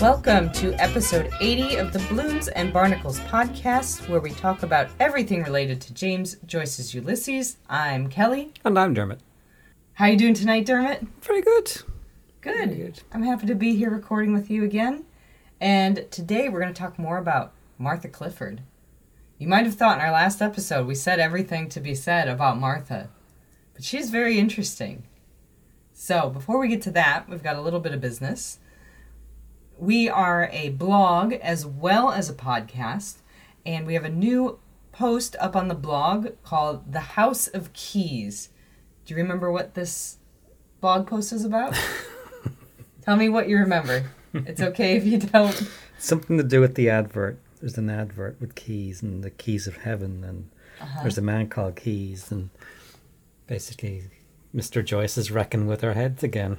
Welcome to episode 80 of the Blooms and Barnacles podcast, where we talk about everything related to James Joyce's Ulysses. I'm Kelly. And I'm Dermot. How you doing tonight, Dermot? Very good. Good. Very good. I'm happy to be here recording with you again. And today we're going to talk more about Martha Clifford. You might have thought in our last episode we said everything to be said about Martha, but she's very interesting. So, before we get to that, we've got a little bit of business. We are a blog as well as a podcast, and we have a new post up on the blog called The House of Keys. Do you remember what this blog post is about? Tell me what you remember. It's okay if you don't. Something to do with the advert. There's an advert with keys and the keys of heaven, and Uh-huh. there's a man called Keys, and basically, Mr. Joyce is reckoning with our heads again.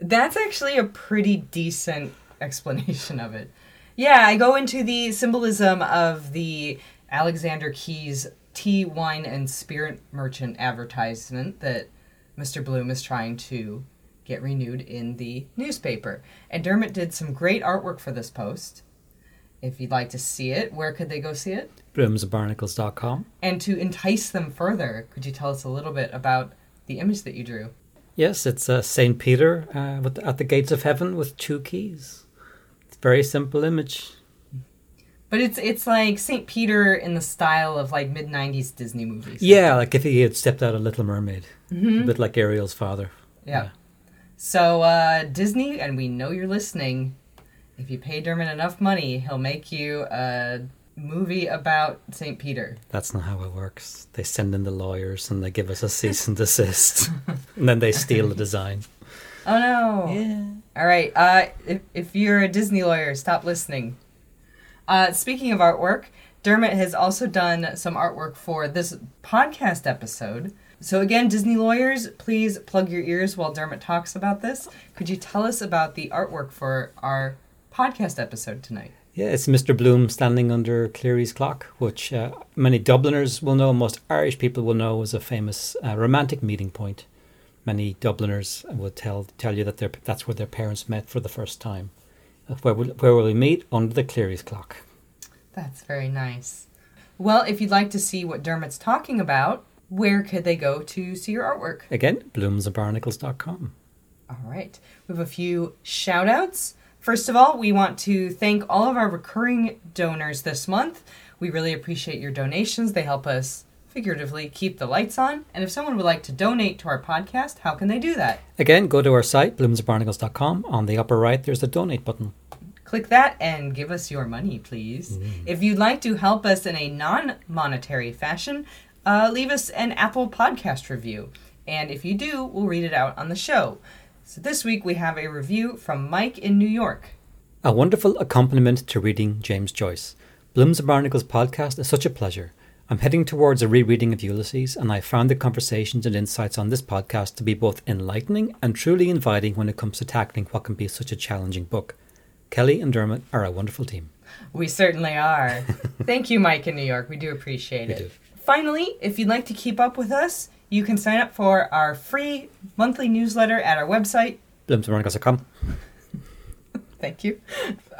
That's actually a pretty decent explanation of it. Yeah, I go into the symbolism of the Alexander Keyes tea, wine, and spirit merchant advertisement that Mr. Bloom is trying to get renewed in the newspaper. And Dermot did some great artwork for this post. If you'd like to see it, where could they go see it? Bloomsandbarnacles.com. And to entice them further, could you tell us a little bit about the image that you drew? Yes, it's uh, St. Peter uh, with, at the gates of heaven with two keys. Very simple image. But it's it's like Saint Peter in the style of like mid '90s Disney movies. Yeah, like if he had stepped out of Little Mermaid. Mhm. A bit like Ariel's father. Yeah. So uh, Disney, and we know you're listening. If you pay Dermot enough money, he'll make you a movie about Saint Peter. That's not how it works. They send in the lawyers and they give us a cease and desist. and then they steal the design. Oh no! Yeah. All right. Uh, if if you're a Disney lawyer, stop listening. Uh, speaking of artwork, Dermot has also done some artwork for this podcast episode. So again, Disney lawyers, please plug your ears while Dermot talks about this. Could you tell us about the artwork for our podcast episode tonight? Yeah, it's Mr. Bloom standing under Clerys clock, which uh, many Dubliners will know, most Irish people will know as a famous uh, romantic meeting point. Many Dubliners will tell tell you that their, that's where their parents met for the first time. Uh, Where will, where will we meet? Under the Clerys clock. That's very nice. Well, if you'd like to see what Dermot's talking about, where could they go to see your artwork? Again, bloomsandbarnacles.com. All right. We have a few shout outs. First of all, we want to thank all of our recurring donors this month. We really appreciate your donations. They help us figuratively keep the lights on. And if someone would like to donate to our podcast, how can they do that? Again, go to our site, bloomsandbarnacles.com. On the upper right, there's a donate button. Click that and give us your money, please. If you'd like to help us in a non monetary fashion, uh, leave us an Apple podcast review. And if you do, we'll read it out on the show. So this week we have a review from Mike in New York. A wonderful accompaniment to reading James Joyce. Blooms and Barnacles podcast is such a pleasure. I'm heading towards a rereading of Ulysses, and I found the conversations and insights on this podcast to be both enlightening and truly inviting when it comes to tackling what can be such a challenging book. Kelly and Dermot are a wonderful team. We certainly are. Thank you, Mike in New York. We do appreciate We it. do. Finally, if you'd like to keep up with us, you can sign up for our free monthly newsletter at our website. Bloomsandbarnacles.com. Thank you.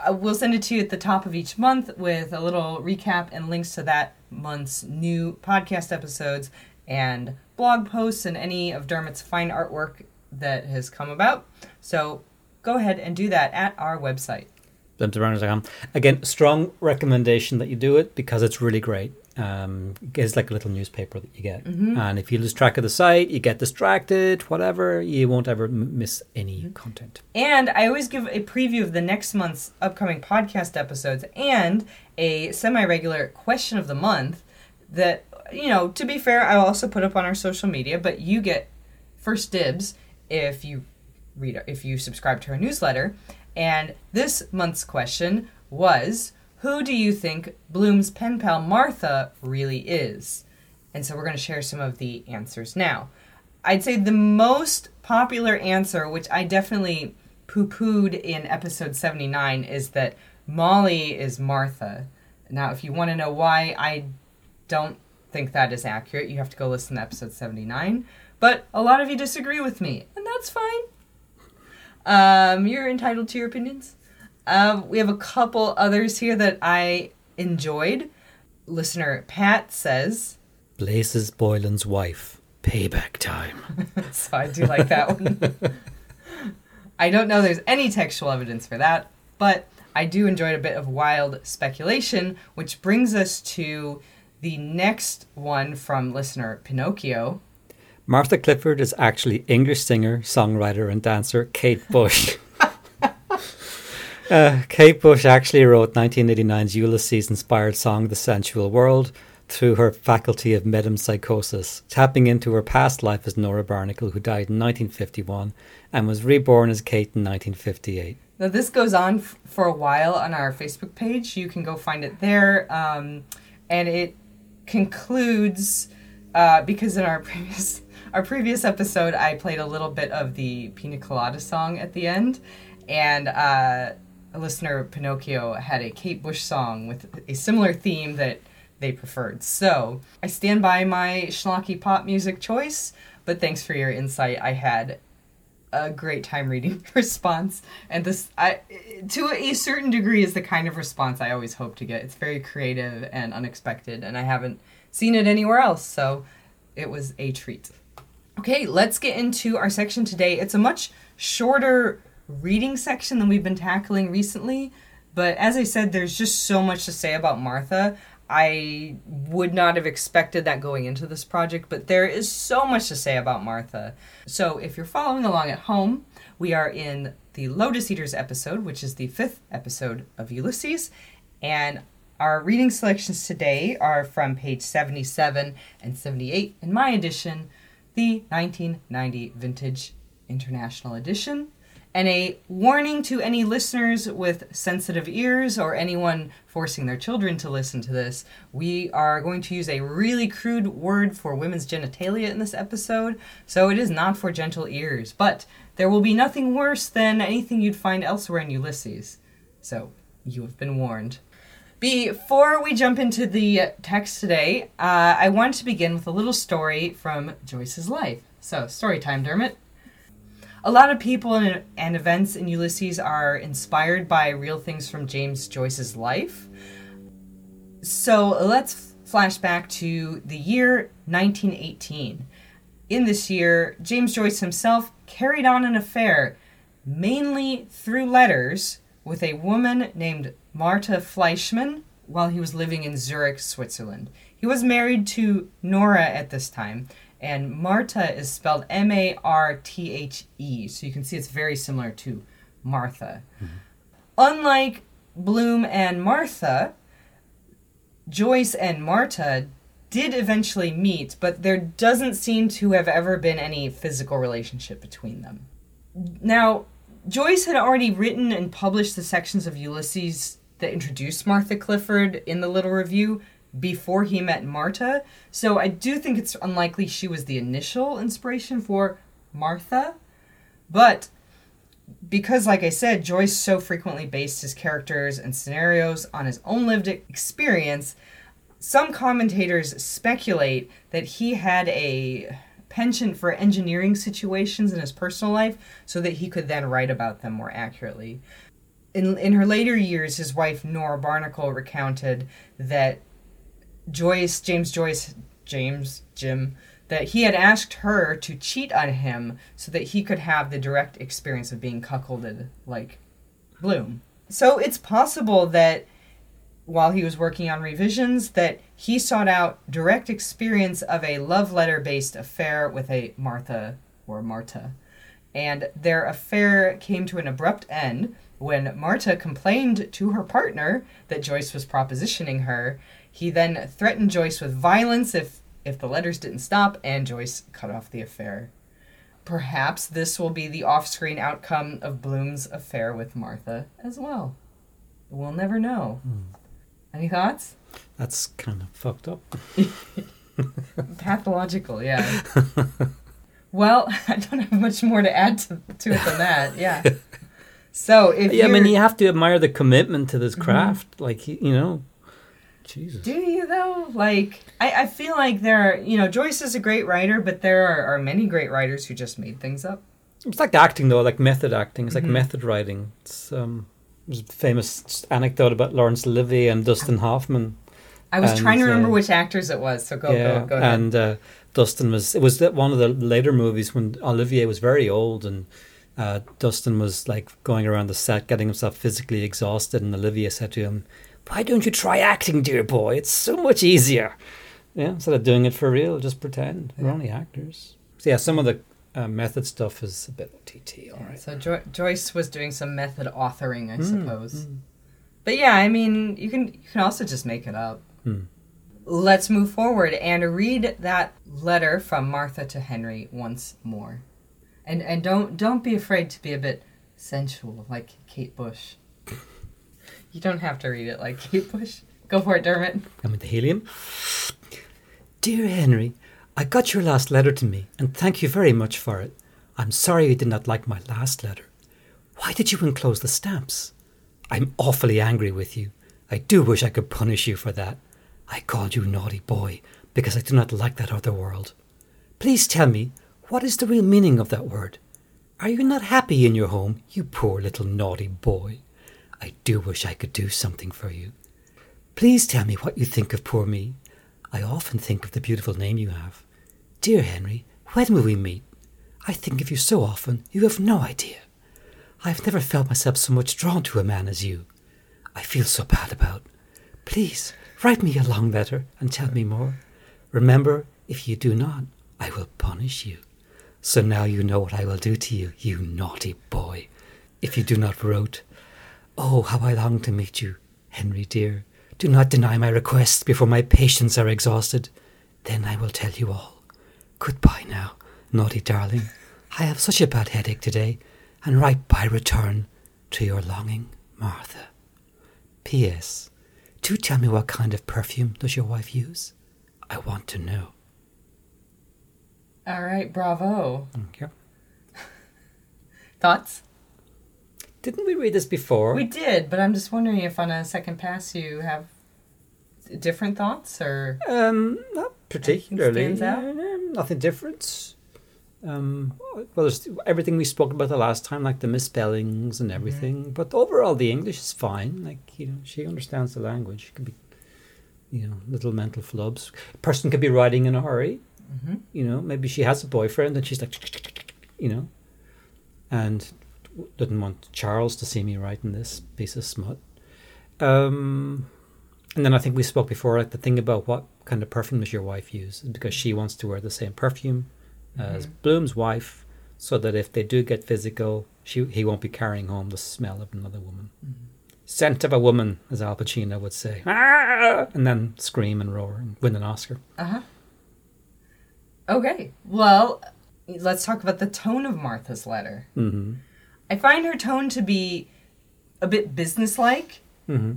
Uh, we'll send it to you at the top of each month with a little recap and links to that month's new podcast episodes and blog posts and any of Dermot's fine artwork that has come about. So go ahead and do that at our website. Again, strong recommendation that you do it because it's really great. Um, it's like a little newspaper that you get. And if you lose track of the site, you get distracted, whatever, you won't ever m- miss any content. And I always give a preview of the next month's upcoming podcast episodes and a semi regular question of the month that, you know, to be fair, I'll also put up on our social media, but you get first dibs if you read if you subscribe to our newsletter. And this month's question was who do you think Bloom's pen pal Martha really is? And so we're going to share some of the answers now. I'd say the most popular answer, which I definitely poo pooed in episode 79, is that Molly is Martha. Now, if you want to know why I don't think that is accurate, you have to go listen to episode 79. But a lot of you disagree with me, and that's fine. Um, you're entitled to your opinions. Um, we have a couple others here that I enjoyed. Listener Pat says, Blazes Boylan's wife. Payback time. so I do like that one. I don't know there's any textual evidence for that, but I do enjoy a bit of wild speculation, which brings us to the next one from listener Pinocchio. Martha Clifford is actually English singer, songwriter, and dancer Kate Bush. uh, Kate Bush actually wrote 1989's Ulysses inspired song The Sensual World through her faculty of metempsychosis, tapping into her past life as Nora Barnacle, who died in 1951 and was reborn as Kate in 1958. Now, this goes on f- for a while on our Facebook page. You can go find it there. Um, and it concludes uh, because in our previous our previous episode, I played a little bit of the Pina Colada song at the end, and uh, listener Pinocchio had a Kate Bush song with a similar theme that they preferred. So I stand by my schlocky pop music choice, but thanks for your insight. I had a great time reading response and this I to a certain degree is the kind of response I always hope to get. It's very creative and unexpected and I haven't seen it anywhere else, so it was a treat. Okay, let's get into our section today. It's a much shorter reading section than we've been tackling recently, but as I said there's just so much to say about Martha. I would not have expected that going into this project, but there is so much to say about Martha. So if you're following along at home, we are in the Lotus Eaters episode, which is the fifth episode of Ulysses, and our reading selections today are from page 77 and 78 in my edition, the 1990 Vintage International Edition and a warning to any listeners with sensitive ears or anyone forcing their children to listen to this. We are going to use a really crude word for women's genitalia in this episode, so it is not for gentle ears, but there will be nothing worse than anything you'd find elsewhere in Ulysses. So, you have been warned. Before we jump into the text today, uh, I want to begin with a little story from Joyce's life. So, story time, Dermot a lot of people and, and events in Ulysses are inspired by real things from James Joyce's life. So let's flash back to the year 1918. In this year, James Joyce himself carried on an affair, mainly through letters, with a woman named Marta Fleischmann while he was living in Zurich, Switzerland. He was married to Nora at this time, and Marta is spelled M A R T H E, so you can see it's very similar to Martha. Mm-hmm. Unlike Bloom and Martha, Joyce and Marta did eventually meet, but there doesn't seem to have ever been any physical relationship between them. Now, Joyce had already written and published the sections of Ulysses that introduced Martha Clifford in the Little Review, before he met Marta. So I do think it's unlikely she was the initial inspiration for Martha. But because, like I said, Joyce so frequently based his characters and scenarios on his own lived experience, some commentators speculate that he had a penchant for engineering situations in his personal life so that he could then write about them more accurately. In, in her later years, his wife Nora Barnacle recounted that Joyce, James Joyce, James, Jim, that he had asked her to cheat on him so that he could have the direct experience of being cuckolded like Bloom. So it's possible that while he was working on revisions that he sought out direct experience of a love letter based affair with a Martha or Marta. And their affair came to an abrupt end when Marta complained to her partner that Joyce was propositioning her he then threatened Joyce with violence if, if the letters didn't stop, and Joyce cut off the affair. Perhaps this will be the off screen outcome of Bloom's affair with Martha as well. We'll never know. Hmm. Any thoughts? That's kind of fucked up. Pathological, yeah. well, I don't have much more to add to, to it than that. Yeah. So if yeah, I mean, you have to admire the commitment to this mm-hmm. craft. Mm-hmm. Like you know, Jesus. Do you though? Like, I, I feel like there are, you know, Joyce is a great writer, but there are, are many great writers who just made things up. It's like acting though, like method acting. It's like mm-hmm. method writing. It's um, There's a famous anecdote about Laurence Olivier and Dustin Hoffman. I was And, trying to remember uh, which actors it was, so go yeah, go go ahead. and uh, Dustin was it was that one of the later movies when Olivier was very old and uh, Dustin was like going around the set getting himself physically exhausted, and Olivier said to him, "Why don't you try acting, dear boy? It's so much easier." Yeah, instead of doing it for real, just pretend. We're Yeah. only actors. So yeah, some of the uh, method stuff is a bit OTT. All right. So jo- Joyce was doing some method authoring, I Mm, suppose. mm. But yeah, I mean, you can you can also just make it up. Hmm. Let's move forward and read that letter from Martha to Henry once more. And and don't don't be afraid to be a bit sensual like Kate Bush. You don't have to read it like Kate Bush. Go for it, Dermot. Coming to helium. Dear Henry, I got your last letter to me, and thank you very much for it. I'm sorry you did not like my last letter. Why did you enclose the stamps? I'm awfully angry with you. I do wish I could punish you for that. I called you naughty boy because I do not like that other world. Please tell me, what is the real meaning of that word? Are you not happy in your home, you poor little naughty boy? I do wish I could do something for you. Please tell me what you think of poor me. I often think of the beautiful name you have. Dear Henry, when will we meet? I think of you so often, you have no idea. I have never felt myself so much drawn to a man as you. I feel so bad about. Please, write me a long letter and tell me more. Remember, if you do not, I will punish you. So now you know what I will do to you, you naughty boy. If you do not wrote, oh, how I long to meet you, Henry dear. Do not deny my requests before my patience are exhausted. Then I will tell you all. Goodbye now, naughty darling. I have such a bad headache today, and write by return to your longing Martha. P.S. Do tell me what kind of perfume does your wife use? I want to know. All right, bravo. Okay. Thoughts? Didn't we read this before? We did, but I'm just wondering if on a second pass you have different thoughts or Um, not particularly. stands out? Yeah, nothing different. Um, well, there's everything we spoke about the last time, like the misspellings and everything. But overall, the English is fine. Like you know, she understands the language. It could be, you know, little mental flubs. Person could be writing in a hurry. Mhm. You know, maybe she has a boyfriend and she's like, you know, and didn't want Charles to see me writing this piece of smut. Um, and then I think we spoke before, like the thing about what kind of perfume does your wife use, because she wants to wear the same perfume as Bloom's wife, so that if they do get physical, she he won't be carrying home the smell of another woman. Scent of a woman, as Al Pacino would say, "Ah!" and then scream and roar and win an Oscar. Uh huh. Okay. Well, let's talk about the tone of Martha's letter. hmm I find her tone to be a bit businesslike. hmm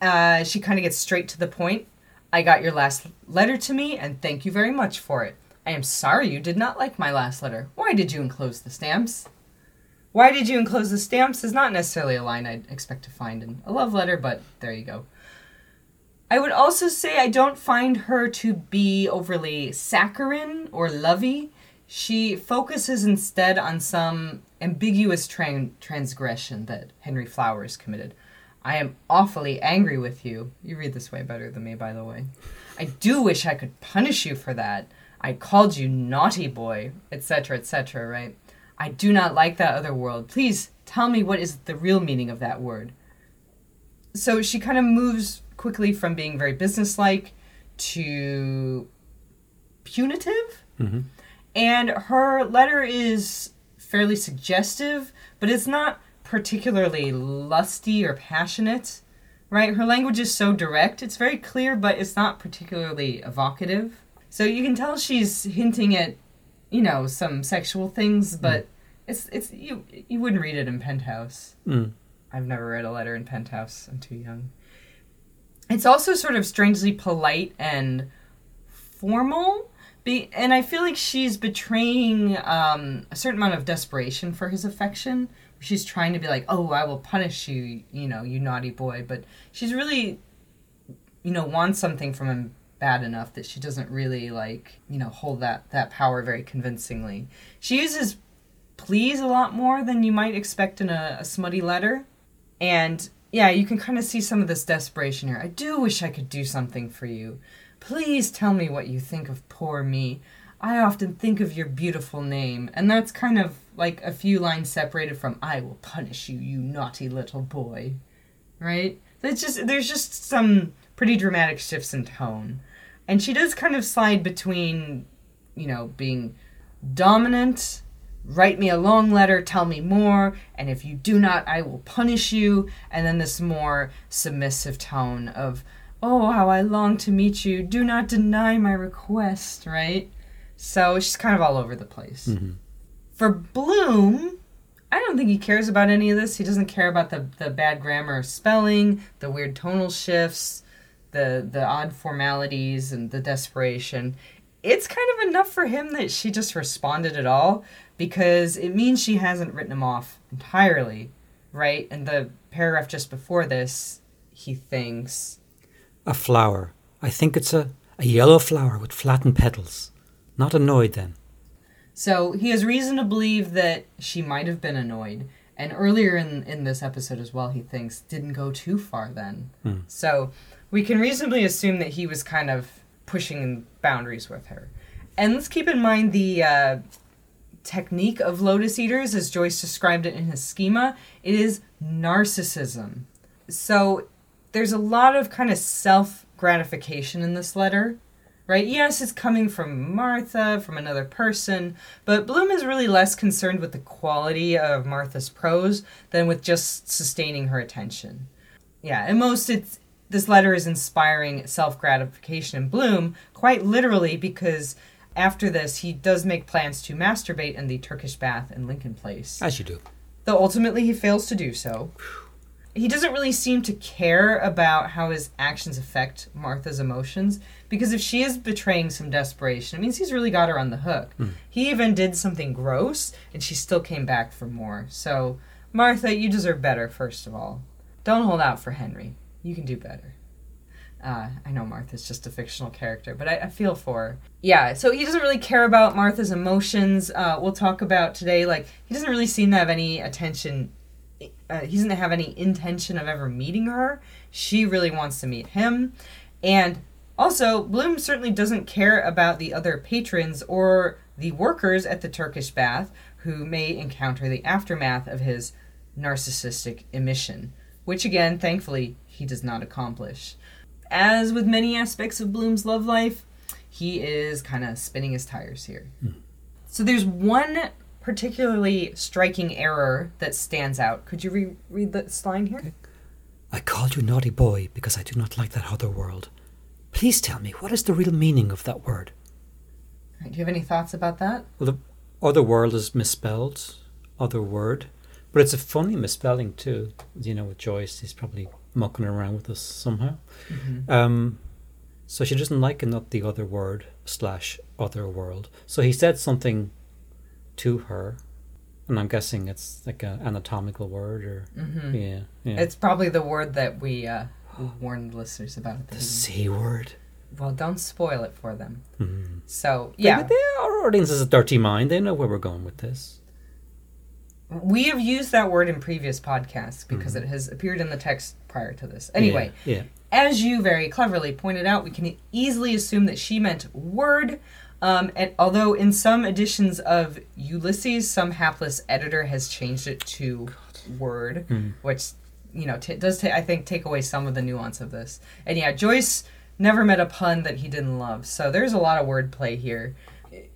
Uh, she kind of gets straight to the point. I got your last letter to me, and thank you very much for it. I am sorry you did not like my last letter. Why did you enclose the stamps? Why did you enclose the stamps is not necessarily a line I'd expect to find in a love letter, but there you go. I would also say I don't find her to be overly saccharine or lovey. She focuses instead on some ambiguous tran- transgression that Henry Flowers committed. I am awfully angry with you. You read this way better than me, by the way. I do wish I could punish you for that. I called you naughty boy, etc., etc., right? I do not like that other world. Please tell me what is the real meaning of that word. So she kind of moves quickly from being very businesslike to punitive. hmm And her letter is fairly suggestive, but it's not particularly lusty or passionate, right? Her language is so direct. It's very clear, but it's not particularly evocative. So you can tell she's hinting at, you know, some sexual things, but it's it's you you wouldn't read it in Penthouse. Mm. I've never read a letter in Penthouse. I'm too young. It's also sort of strangely polite and formal. Be, and I feel like she's betraying um, a certain amount of desperation for his affection. She's trying to be like, "Oh, I will punish you, you know, you naughty boy," but she's really, you know, wants something from him bad enough that she doesn't really like, you know, hold that that power very convincingly. She uses please a lot more than you might expect in a, a smutty letter. And yeah, you can kind of see some of this desperation here. I do wish I could do something for you. Please tell me what you think of poor me. I often think of your beautiful name. And that's kind of like a few lines separated from I will punish you, you naughty little boy. Right? It's just there's just some pretty dramatic shifts in tone. And she does kind of slide between, you know, being dominant, write me a long letter, tell me more, and if you do not, I will punish you, and then this more submissive tone of, oh, how I long to meet you, do not deny my request, right? So she's kind of all over the place. Mm-hmm. For Bloom, I don't think he cares about any of this. He doesn't care about the, the bad grammar of spelling, the weird tonal shifts, the the odd formalities and the desperation. It's kind of enough for him that she just responded at all because it means she hasn't written him off entirely, right? And the paragraph just before this, he thinks A flower. I think it's a, a yellow flower with flattened petals. Not annoyed then. So he has reason to believe that she might have been annoyed. And earlier in, in this episode as well, he thinks didn't go too far then. Hmm. So we can reasonably assume that he was kind of pushing boundaries with her. And let's keep in mind the uh, technique of lotus eaters, as Joyce described it in his schema. It is narcissism. So there's a lot of kind of self gratification in this letter right? Yes, it's coming from Martha, from another person, but Bloom is really less concerned with the quality of Martha's prose than with just sustaining her attention. Yeah, and most it's this letter is inspiring self gratification in Bloom, quite literally, because after this he does make plans to masturbate in the Turkish bath in Lincoln Place. As you do. Though ultimately he fails to do so. He doesn't really seem to care about how his actions affect Martha's emotions because if she is betraying some desperation, it means he's really got her on the hook. He even did something gross and she still came back for more. So, Martha, you deserve better, first of all. Don't hold out for Henry. You can do better. Uh, I know Martha's just a fictional character, but I, I feel for her. Yeah, so he doesn't really care about Martha's emotions. Uh, we'll talk about today. Like, he doesn't really seem to have any attention uh, he doesn't have any intention of ever meeting her. She really wants to meet him. And also, Bloom certainly doesn't care about the other patrons or the workers at the Turkish bath who may encounter the aftermath of his narcissistic emission, which again, thankfully, he does not accomplish. As with many aspects of Bloom's love life, he is kind of spinning his tires here. So there's one particularly striking error that stands out. Could you re- read this line here? I called you naughty boy because I do not like that other world. Please tell me, what is the real meaning of that word? Right, do you have any thoughts about that? Well, the other world is misspelled, other word, but it's a funny misspelling too. You know, with Joyce, he's probably mucking around with us somehow. Um, so she doesn't like it, not the other word slash other world. So he said something to her, and I'm guessing it's like an anatomical word or Mm-hmm. yeah, yeah. It's probably the word that we uh, warned listeners about the the. C word. Well, don't spoil it for them. Mhm. So, Yeah, but they, our audience is a dirty mind. They know where we're going with this. we have used that word in previous podcasts because it has appeared in the text prior to this. Anyway, yeah, yeah. as you very cleverly pointed out, we can easily assume that she meant word. Um, and although in some editions of Ulysses, some hapless editor has changed it to word, Mm. which you know t- does ta- I think take away some of the nuance of this. And yeah, Joyce never met a pun that he didn't love, so there's a lot of wordplay here.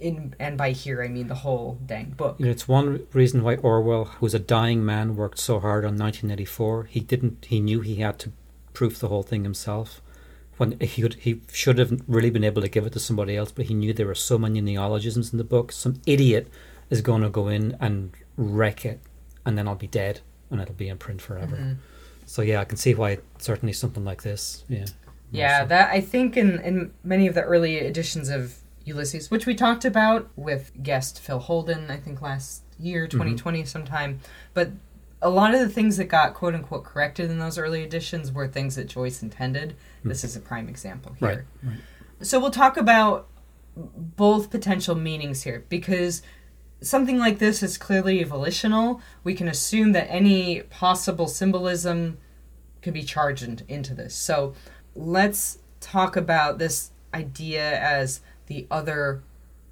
In and by here I mean the whole dang book. You know, it's one reason why Orwell, who's a dying man, worked so hard on 1984. He didn't. He knew he had to proof the whole thing himself. When he could, he should have really been able to give it to somebody else, but he knew there were so many neologisms in the book. Some idiot is going to go in and wreck it, and then I'll be dead, and it'll be in print forever. Mhm. So yeah, I can see why certainly something like this. Yeah. Yeah, Also- that I think in in many of the early editions of Ulysses, which we talked about with guest Phil Holden, I think last year, 2020 sometime, but a lot of the things that got quote unquote corrected in those early editions were things that Joyce intended. Hmm. This is a prime example here. Right. right. So we'll talk about both potential meanings here because something like this is clearly volitional, we can assume that any possible symbolism could be charged in- into this. So let's talk about this idea as the other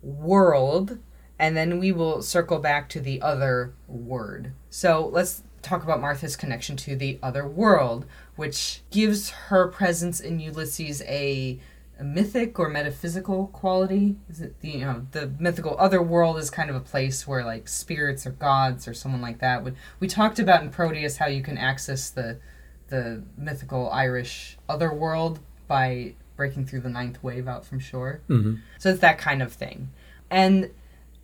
world, and then we will circle back to the other word. So let's talk about Martha's connection to the other world, which gives her presence in Ulysses a, a mythic or metaphysical quality. Is it the you know the mythical other world is kind of a place where like spirits or gods or someone like that would. We talked about in Proteus how you can access the the mythical Irish other world by breaking through the ninth wave out from shore. hmm So it's that kind of thing. And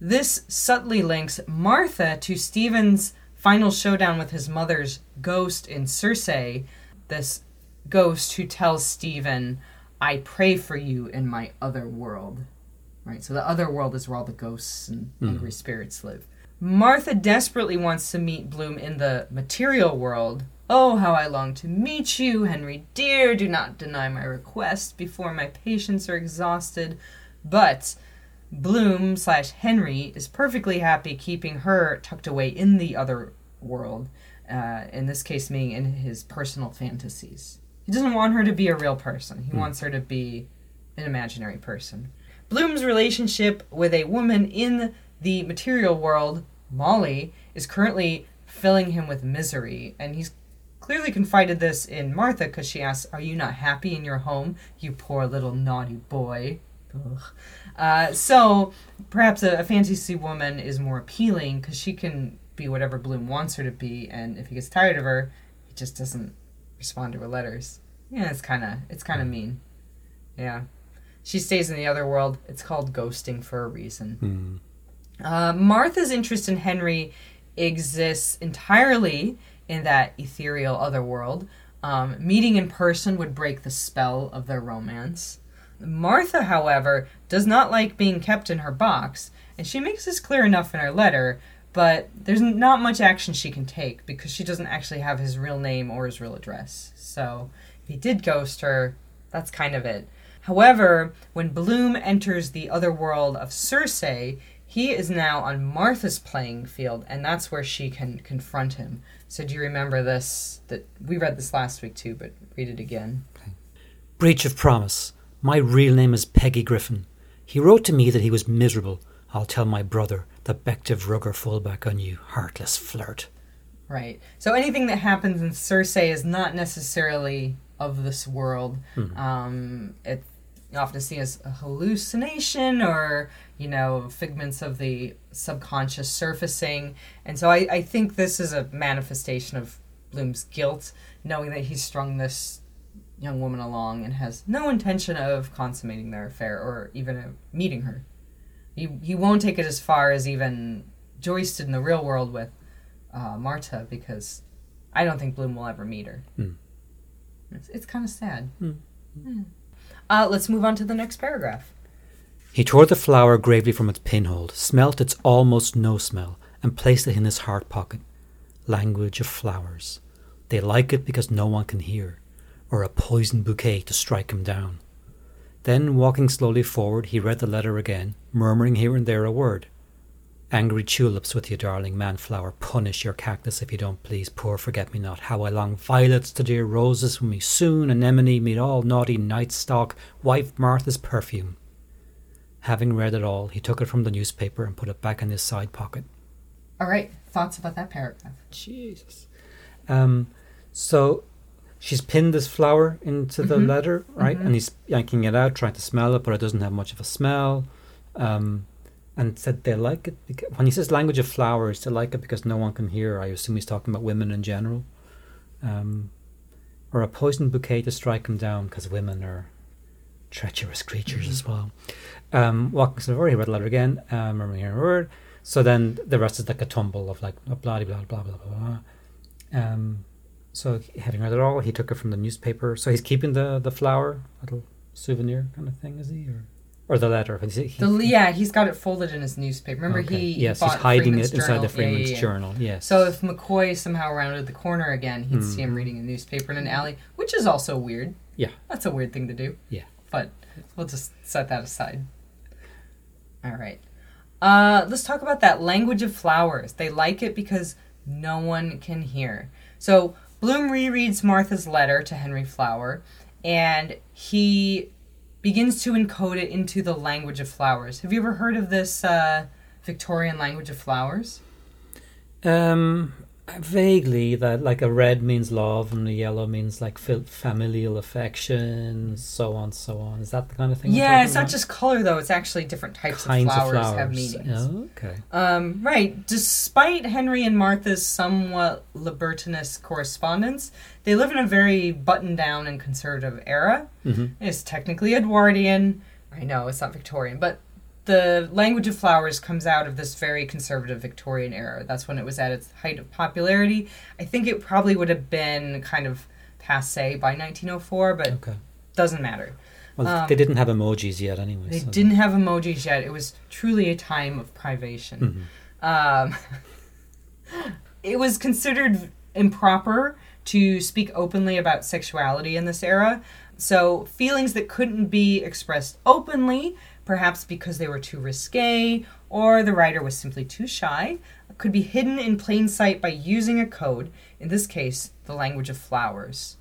this subtly links Martha to Stephen's final showdown with his mother's ghost in Circe, this ghost who tells Stephen, I pray for you in my other world. Right? So the other world is where all the ghosts and hmm. angry spirits live. Martha desperately wants to meet Bloom in the material world. Oh, how I long to meet you, Henry dear. Do not deny my request before my patience are exhausted. But Bloom slash Henry is perfectly happy keeping her tucked away in the other world, uh, in this case, meaning in his personal fantasies. He doesn't want her to be a real person, he wants her to be an imaginary person. Bloom's relationship with a woman in the material world, Molly, is currently filling him with misery, and he's clearly confided this in Martha because she asks, Are you not happy in your home, you poor little naughty boy? Ugh. Uh, so perhaps a, a fantasy woman is more appealing because she can be whatever Bloom wants her to be, and if he gets tired of her, he just doesn't respond to her letters. Yeah, it's kind of it's kind of mean. Yeah, she stays in the other world. It's called ghosting for a reason. Mm. Uh, Martha's interest in Henry exists entirely in that ethereal other world. Um, meeting in person would break the spell of their romance. Martha, however, does not like being kept in her box, and she makes this clear enough in her letter, but there's not much action she can take because she doesn't actually have his real name or his real address. So if he did ghost her, that's kind of it. However, when Bloom enters the other world of Circe, he is now on Martha's playing field, and that's where she can confront him. So do you remember this? That we read this last week too, but read it again. Breach of promise. My real name is Peggy Griffin. He wrote to me that he was miserable. I'll tell my brother that Bective Rugger fullback on you, heartless flirt. Right. So anything that happens in Circe is not necessarily of this world. Um, it's often seen as a hallucination or, you know, figments of the subconscious surfacing. And so I, I think this is a manifestation of Bloom's guilt, knowing that he's strung this young woman along and has no intention of consummating their affair or even meeting her. He, he won't take it as far as even Joyce did in the real world with uh, Marta because I don't think Bloom will ever meet her. Hmm. It's, it's kind of sad. Hmm. Hmm. Uh, let's move on to the next paragraph. He tore the flower gravely from its pinhole, smelt its almost no smell, and placed it in his heart pocket. Language of flowers. They like it because no one can hear, or a poisoned bouquet to strike him down. Then, walking slowly forward, he read the letter again, murmuring here and there a word. Angry tulips with you, darling manflower, punish your cactus if you don't please, poor forget me not. How I long violets to dear roses when we soon, anemone, meet all naughty night stalk, wife Martha's perfume. Having read it all, he took it from the newspaper and put it back in his side pocket. All right, thoughts about that paragraph? Jesus. Um, so she's pinned this flower into the Mhm. letter, right? Mhm. And he's yanking it out, trying to smell it, but it doesn't have much of a smell. Um, and said they like it. Because, when he says language of flowers, they like it because no one can hear. I assume he's talking about women in general. Um, or a poison bouquet to strike him down because women are treacherous creatures as well. Um, walking slowly, he read the letter again, um, remembering a word. So then the rest is like a tumble of like blah blah blah blah blah blah. blah. Um, so having read it all, he took it from the newspaper. So he's keeping the the flower, little souvenir kind of thing, is he, or or the letter? He, he, The, yeah, he's got it folded in his newspaper. Remember, okay. he yes, he's hiding Freeman's it inside the Yeah, Freeman's yeah, yeah. journal. Yes. So if McCoy somehow rounded the corner again, he'd see him Mhm. reading a newspaper in an alley, which is also weird. Yeah. That's a weird thing to do. Yeah. But we'll just set that aside. All right. Uh, let's talk about that language of flowers. They like it because no one can hear. So Bloom rereads Martha's letter to Henry Flower, and he begins to encode it into the language of flowers. Have you ever heard of this uh, Victorian language of flowers? Um, vaguely that like a red means love and the yellow means like familial affection, so on, so on. Is that the kind of thing? Yeah, it's not about? just color though. It's actually different types of, flowers of flowers. have meanings. Oh, okay. Um, right. Despite Henry and Martha's somewhat libertinous correspondence, they live in a very buttoned down and conservative era. hmm It's technically Edwardian. I know it's not Victorian, but the language of flowers comes out of this very conservative Victorian era. That's when it was at its height of popularity. I think it probably would have been kind of passe by 1904, but Okay. doesn't matter. Well, Um, they didn't have emojis yet, anyway. They so- didn't have emojis yet. It was truly a time of privation. Mhm. Um, it was considered improper to speak openly about sexuality in this era. So, feelings that couldn't be expressed openly, perhaps because they were too risque or the writer was simply too shy, could be hidden in plain sight by using a code, in this case, the language of flowers.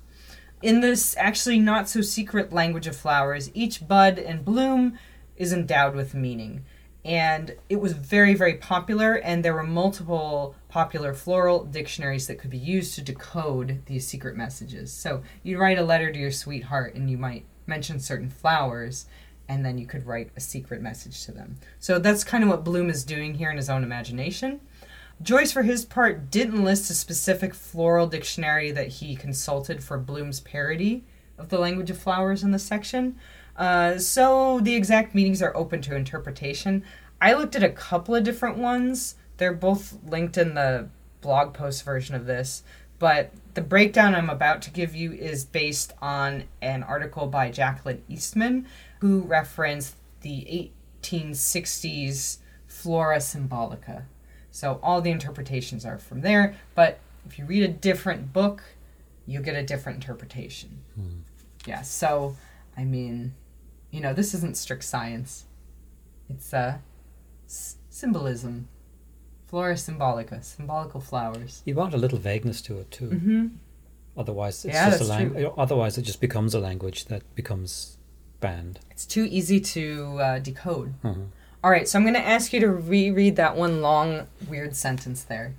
In this actually not so secret language of flowers, each bud and bloom is endowed with meaning. And it was very, very popular, and there were multiple popular floral dictionaries that could be used to decode these secret messages. So you'd write a letter to your sweetheart, and you might mention certain flowers, and then you could write a secret message to them. So that's kind of what Bloom is doing here in his own imagination. Joyce, for his part, didn't list a specific floral dictionary that he consulted for Bloom's parody of the language of flowers in this section. Uh, so the exact meanings are open to interpretation. I looked at a couple of different ones. They're both linked in the blog post version of this, but the breakdown I'm about to give you is based on an article by Jacqueline Eastman, who referenced the 1860s Flora Symbolica. So all the interpretations are from there, but if you read a different book, you get a different interpretation. Yeah, so I mean, you know, this isn't strict science. It's uh s- symbolism. Flora symbolica, symbolical flowers. You want a little vagueness to it too. Mm-hmm. Otherwise, it's Yeah, just a language. Otherwise, it just becomes a language that becomes banned. It's too easy to uh, decode. Mhm. All right, so I'm going to ask you to reread that one long, weird sentence there.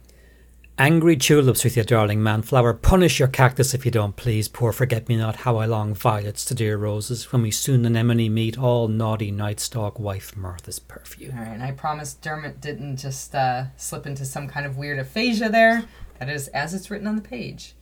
Angry tulips with your darling manflower. Punish your cactus if you don't please. Poor forget me not, how I long violets to dear roses. When we soon anemone meet, all naughty night stalk wife Martha's perfume. All right, and I promise Dermot didn't just uh, slip into some kind of weird aphasia there. That is as it's written on the page.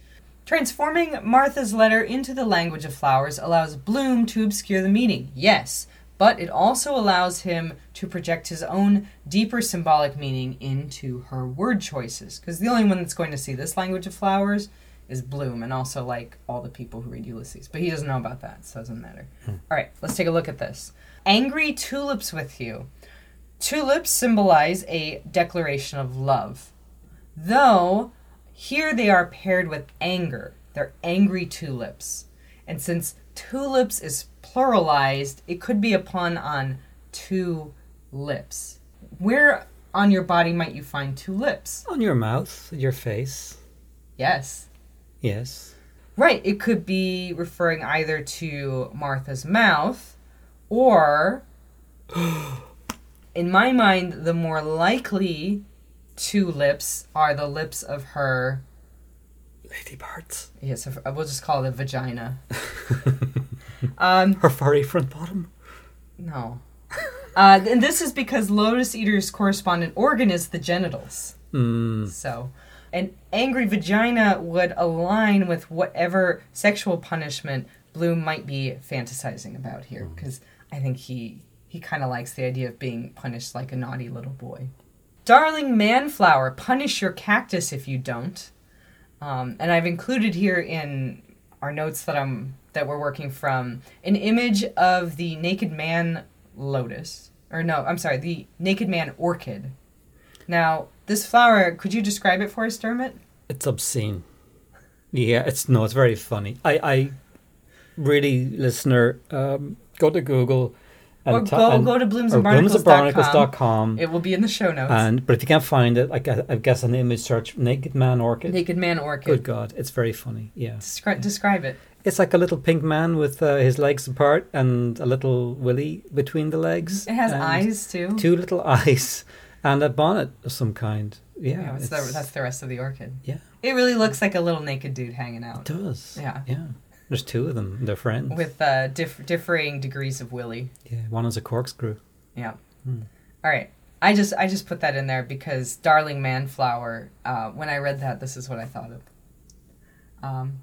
Transforming Martha's letter into the language of flowers allows Bloom to obscure the meaning, yes, but it also allows him to project his own deeper symbolic meaning into her word choices. Because the only one that's going to see this language of flowers is Bloom, and also like all the people who read Ulysses. But he doesn't know about that, so it doesn't matter. Hmm. All right, let's take a look at this. Angry tulips with you. Tulips symbolize a declaration of love. Though, here they are paired with anger. They're angry tulips. And since tulips is pluralized, it could be a pun on two lips. Where on your body might you find two lips? On your mouth, your face. Yes. Yes. Right, it could be referring either to Martha's mouth or, in my mind, the more likely two lips are the lips of her. Lady parts. Yes, we'll just call it a vagina. um, Her furry front bottom. no. Uh, and this is because Lotus Eater's correspondent organ is the genitals. Mm. So, an angry vagina would align with whatever sexual punishment Bloom might be fantasizing about here, because I think he he kind of likes the idea of being punished like a naughty little boy. Darling manflower, punish your cactus if you don't. Um, and I've included here in our notes that I'm that we're working from an image of the naked man lotus, or no, I'm sorry, the naked man orchid. Now, this flower, could you describe it for us, Dermot? It's obscene. Yeah, it's no, it's very funny. I, I really, listener, um, go to Google And Or ta- go, and- go to or bloomsandbarnacles.com. bloomsandbarnacles.com. It will be in the show notes. And but if you can't find it, I guess, I guess an image search naked man orchid. Naked Man Orchid. Good God, it's very funny. Yeah, Descri- describe it. it's like a little pink man with uh, his legs apart and a little willy between the legs. It has eyes too. two little eyes, and a bonnet of some kind. Yeah, Yeah, that's the, that's the rest of the orchid. Yeah. It really looks like a little naked dude hanging out. it out does. Yeah. yeah. There's two of them. They're friends. with uh, diff- differing degrees of willy. yeah, one is a corkscrew. Yeah. Hmm. All right. I just I just put that in there because Darling Manflower. Uh, when I read that, this is what I thought of. Um,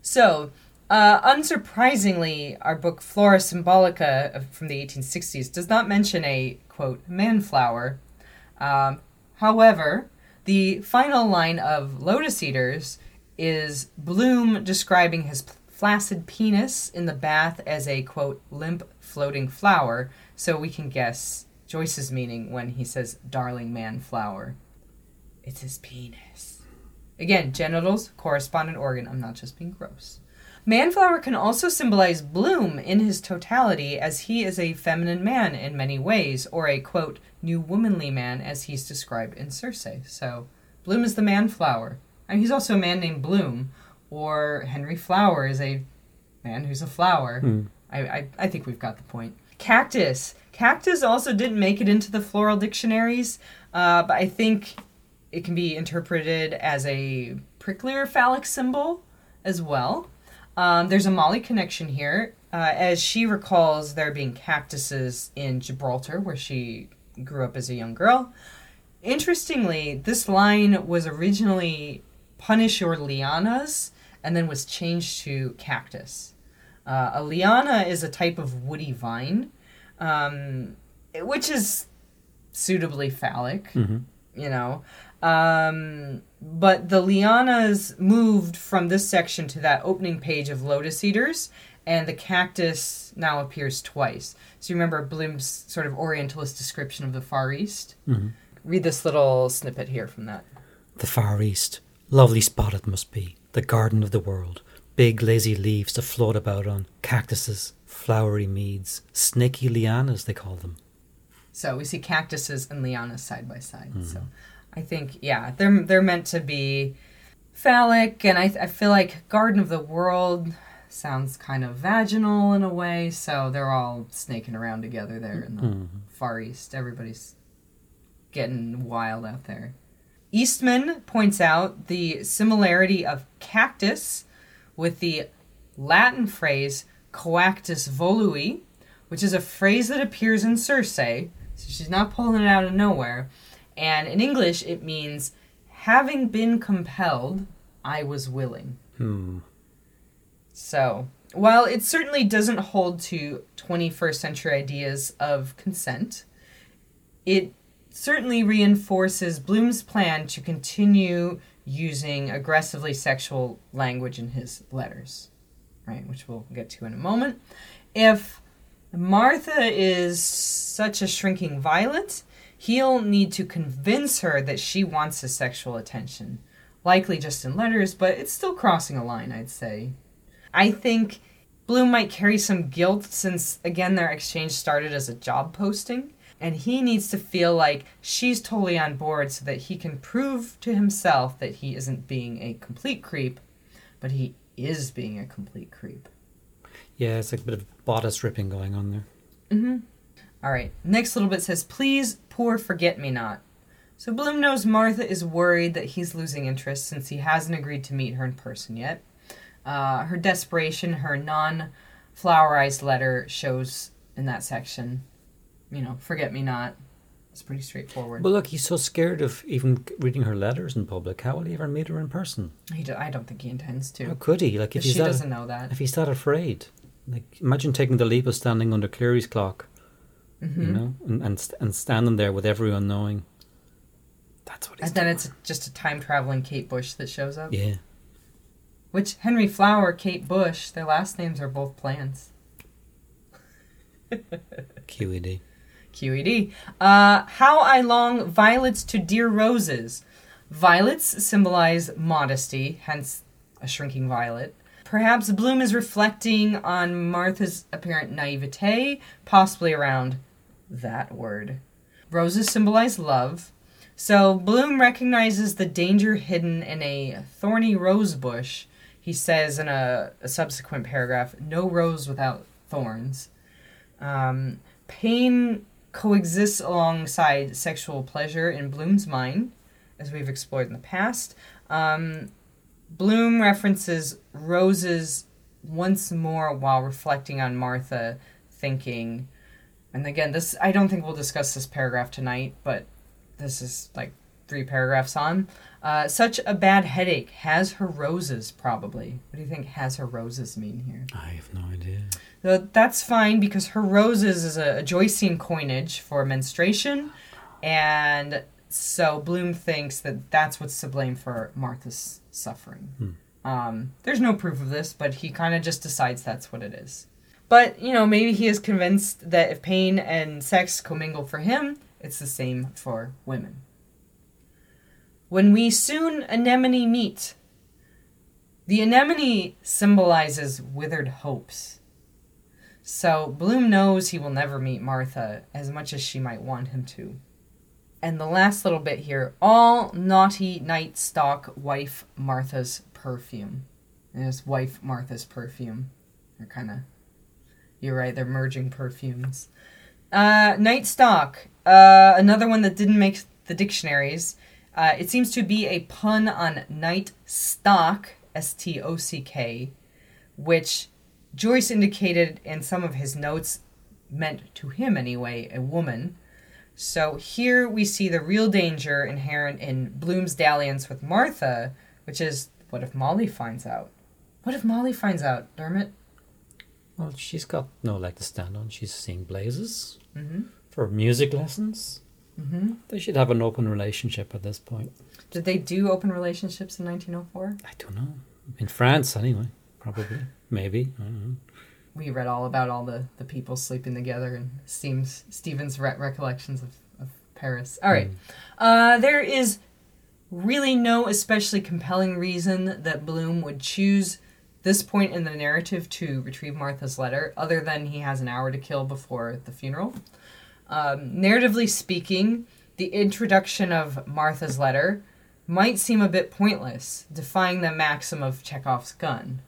so, uh, unsurprisingly, our book Flora Symbolica from the 1860s does not mention a quote manflower. Um, however, the final line of Lotus Eaters is Bloom describing his flaccid penis in the bath as a quote limp floating flower, so we can guess Joyce's meaning when he says darling man flower. It's his penis. Again, genitals, correspondent organ. I'm not just being gross. Manflower can also symbolize Bloom in his totality, as he is a feminine man in many ways, or a quote, new womanly man, as he's described in Circe. So, Bloom is the manflower. And he's also a man named Bloom, or Henry Flower is a man who's a flower. Hmm. I, I, I think we've got the point. Cactus. Cactus also didn't make it into the floral dictionaries, uh, but I think it can be interpreted as a pricklier phallic symbol as well. Um, there's a Molly connection here, uh, as she recalls there being cactuses in Gibraltar, where she grew up as a young girl. Interestingly, this line was originally punish your lianas and then was changed to cactus. Uh, a liana is a type of woody vine, um, which is suitably phallic, hmm you know. Um, but the lianas moved from this section to that opening page of Lotus Eaters, and the cactus now appears twice. So you remember Bloom's sort of Orientalist description of the Far East? hmm Read this little snippet here from that. The Far East. Lovely spot it must be. The garden of the world. Big lazy leaves to float about on. Cactuses. Flowery meads. Snaky lianas, they call them. So we see cactuses and lianas side by side. So I think yeah, they're they're meant to be phallic, and I I feel like Garden of the World sounds kind of vaginal in a way. So they're all snaking around together there in the Mhm. Far East. Everybody's getting wild out there. Eastman points out the similarity of cactus with the Latin phrase coactus volui, which is a phrase that appears in Circe, so she's not pulling it out of nowhere. And in English, it means having been compelled, I was willing. Hmm. So, while it certainly doesn't hold to 21st century ideas of consent, it certainly reinforces Bloom's plan to continue using aggressively sexual language in his letters, right? Which we'll get to in a moment. If Martha is such a shrinking violet, he'll need to convince her that she wants his sexual attention. Likely just in letters, but it's still crossing a line, I'd say. I think Bloom might carry some guilt since, again, their exchange started as a job posting. And he needs to feel like she's totally on board so that he can prove to himself that he isn't being a complete creep, but he is being a complete creep. Yeah, it's like a bit of bodice ripping going on there. Mm-hmm. All right. Next little bit says, "Please, poor forget me not." So Bloom knows Martha is worried that he's losing interest since he hasn't agreed to meet her in person yet. Uh, her desperation, her non-flowerized letter shows in that section. You know, forget me not. It's pretty straightforward. But look, he's so scared of even reading her letters in public. How will he ever meet her in person? He do, I don't think he intends to. How could he? Like, if she that, doesn't know that. if he's that afraid, like, imagine taking the leap of standing under Clerys clock, hmm you know, and, and and standing there with everyone knowing. That's what he's. And then it's just a time traveling Kate Bush that shows up. yeah. Which Henry Flower, Kate Bush, their last names are both plants. QED. QED. Uh, how I long violets to dear roses. Violets symbolize modesty, hence a shrinking violet. perhaps Bloom is reflecting on Martha's apparent naivete, possibly around that word. Roses symbolize love, so Bloom recognizes the danger hidden in a thorny rose bush. He says in a, a subsequent paragraph, no rose without thorns. Um, pain coexists alongside sexual pleasure in Bloom's mind, as we've explored in the past. Um, Bloom references roses once more while reflecting on Martha, thinking, and again, this I don't think we'll discuss this paragraph tonight, but this is like three paragraphs on. Uh, such a bad headache has her roses, probably. What do you think has her roses mean here? I have no idea. That's fine because her roses is a, a Joycean coinage for menstruation, and so Bloom thinks that that's what's to blame for Martha's suffering. Hmm. Um, there's no proof of this, but he kind of just decides that's what it is. But you know, maybe he is convinced that if pain and sex commingle for him, it's the same for women. When we soon anemone meet, the anemone symbolizes withered hopes. So Bloom knows he will never meet Martha as much as she might want him to. And the last little bit here all naughty night stalk wife Martha's perfume. And it's wife Martha's perfume. They're kind of, you're right, they're merging perfumes. Uh, night stalk, uh, another one that didn't make the dictionaries. Uh, it seems to be a pun on night stock, S T O C K, which Joyce indicated in some of his notes meant to him anyway, a woman. So here we see the real danger inherent in Bloom's dalliance with Martha, which is what if Molly finds out? What if Molly finds out, Dermot? Well, she's got no leg to stand on. She's seeing blazes Mm-hmm. for music lessons. Mm-hmm. They should have an open relationship at this point. Did they do open relationships in 1904? I don't know. In France, anyway. Probably. Maybe. I don't know. We read all about all the, the people sleeping together and Steve's, Stephen's re- recollections of, of Paris. All right. Mm. Uh, there is really no especially compelling reason that Bloom would choose this point in the narrative to retrieve Martha's letter, other than he has an hour to kill before the funeral. Um, narratively speaking, the introduction of Martha's letter might seem a bit pointless, defying the maxim of Chekhov's gun.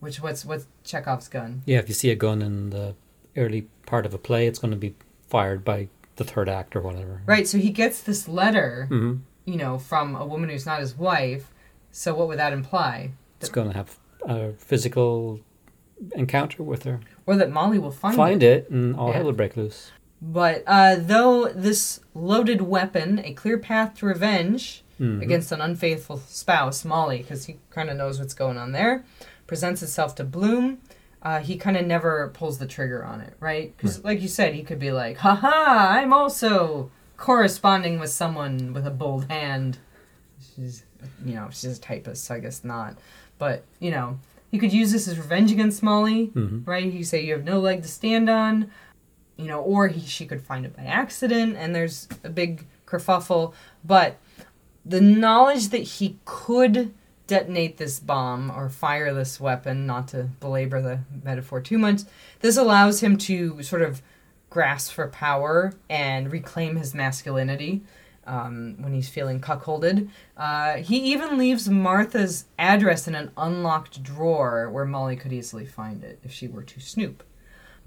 Which what's what's Chekhov's gun? Yeah, if you see a gun in the early part of a play, it's going to be fired by the third act or whatever. Right, so he gets this letter, hmm you know, from a woman who's not his wife. So what would that imply? It's going to have a physical encounter with her. Or that Molly will find, Find it. it, and all Yeah. hell will break loose. But uh, though this loaded weapon, a clear path to revenge Mhm. against an unfaithful spouse, Molly, because he kind of knows what's going on there, presents itself to Bloom. Uh, he kind of never pulls the trigger on it, right? Because, like you said, he could be like, haha, I'm also corresponding with someone with a bold hand. She's, you know, she's a typist, so I guess not. But, you know, he could use this as revenge against Molly Mhm. right? You say you have no leg to stand on, you know, or he, she could find it by accident, and there's a big kerfuffle. But the knowledge that he could detonate this bomb or fire this weapon, not to belabor the metaphor too much, this allows him to sort of grasp for power and reclaim his masculinity. Um, when he's feeling cuckolded, uh, he even leaves Martha's address in an unlocked drawer where Molly could easily find it if she were to snoop.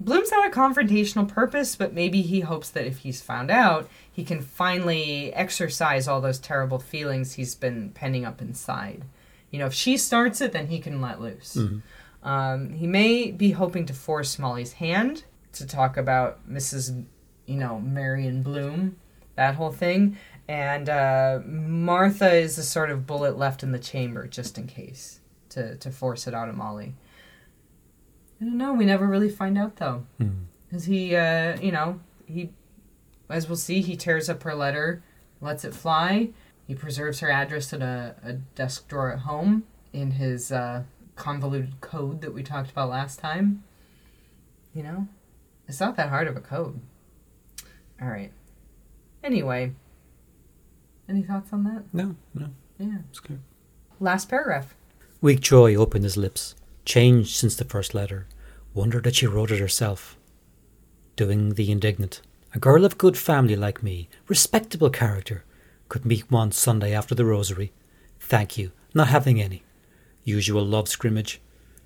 Bloom's not a confrontational purpose, but maybe he hopes that if he's found out, he can finally exercise all those terrible feelings he's been penning up inside. You know, if she starts it, then he can let loose. Mhm. Um, he may be hoping to force Molly's hand to talk about Mrs. You know, Marion Bloom, that whole thing. And uh, Martha is the sort of bullet left in the chamber just in case to, to force it out of Molly. I don't know. We never really find out though. Because he, uh, you know, he, as we'll see, he tears up her letter, lets it fly. He preserves her address in a, a desk drawer at home in his uh, convoluted code that we talked about last time. You know, it's not that hard of a code. All right. Anyway, any thoughts on that? No, no, Yeah. it's good. Last paragraph. Weak joy opened his lips. Changed since the first letter. Wonder that she wrote it herself. Doing the indignant. A girl of good family like me, respectable character, could meet one Sunday after the rosary. Thank you, not having any. Usual love scrimmage.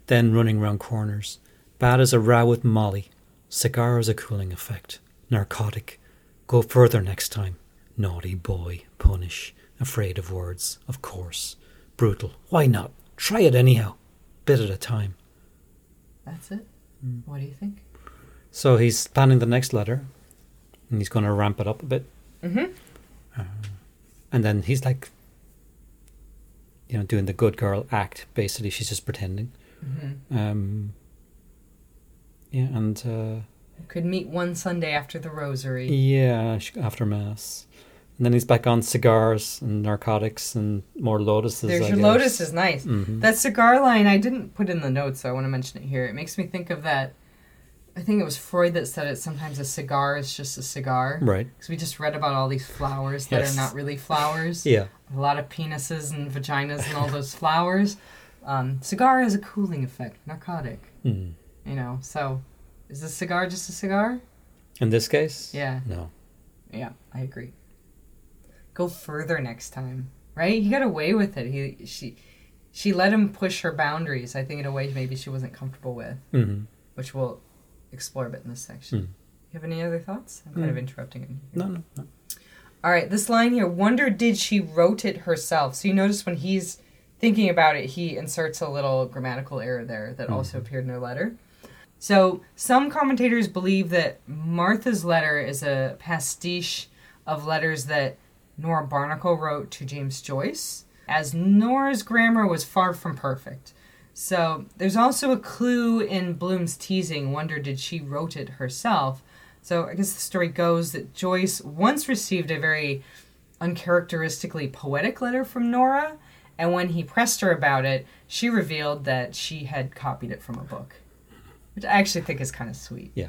Then running round corners. Bad as a row with Molly. Cigar as a cooling effect. Narcotic. Go further next time. Naughty boy. Punish. Afraid of words. Of course. Brutal. Why not? Try it anyhow. Bit at a time. That's it. Mm. What do you think? So he's planning the next letter, and he's going to ramp it up a bit. Mm-hmm. And then he's like, you know, doing the good girl act. Basically, she's just pretending. Mm-hmm. Um, yeah, and uh, Could meet one Sunday after the rosary. yeah, after mass, and then he's back on cigars and narcotics and more lotuses. There's I your guess. lotus is nice. Mhm. That cigar line I didn't put in the notes, so I want to mention it here. It makes me think of that. I think it was Freud that said it. Sometimes a cigar is just a cigar. right. Because we just read about all these flowers that Yes. are not really flowers. Yeah, A lot of penises and vaginas and all those flowers. Um, cigar has a cooling effect, narcotic. mm. You know, so is a cigar just a cigar? in this case, Yeah, no. yeah, I agree. Go further next time, right? He got away with it. He she she let him push her boundaries. I think in a way maybe she wasn't comfortable with, hmm which we'll explore a bit in this section. Hmm. You have any other thoughts? I'm kind of Hmm. interrupting it. No, no, no. All right, this line here. Wonder did she wrote it herself? So you notice when he's thinking about it, he inserts a little grammatical error there that also appeared in her letter. So some commentators believe that Martha's letter is a pastiche of letters that Nora Barnacle wrote to James Joyce, as Nora's grammar was far from perfect. So there's also a clue in Bloom's teasing. Wonder did she wrote it herself? So I guess the story goes that Joyce once received a very uncharacteristically poetic letter from Nora, and when he pressed her about it, she revealed that she had copied it from a book, which I actually think is kind of sweet. Yeah.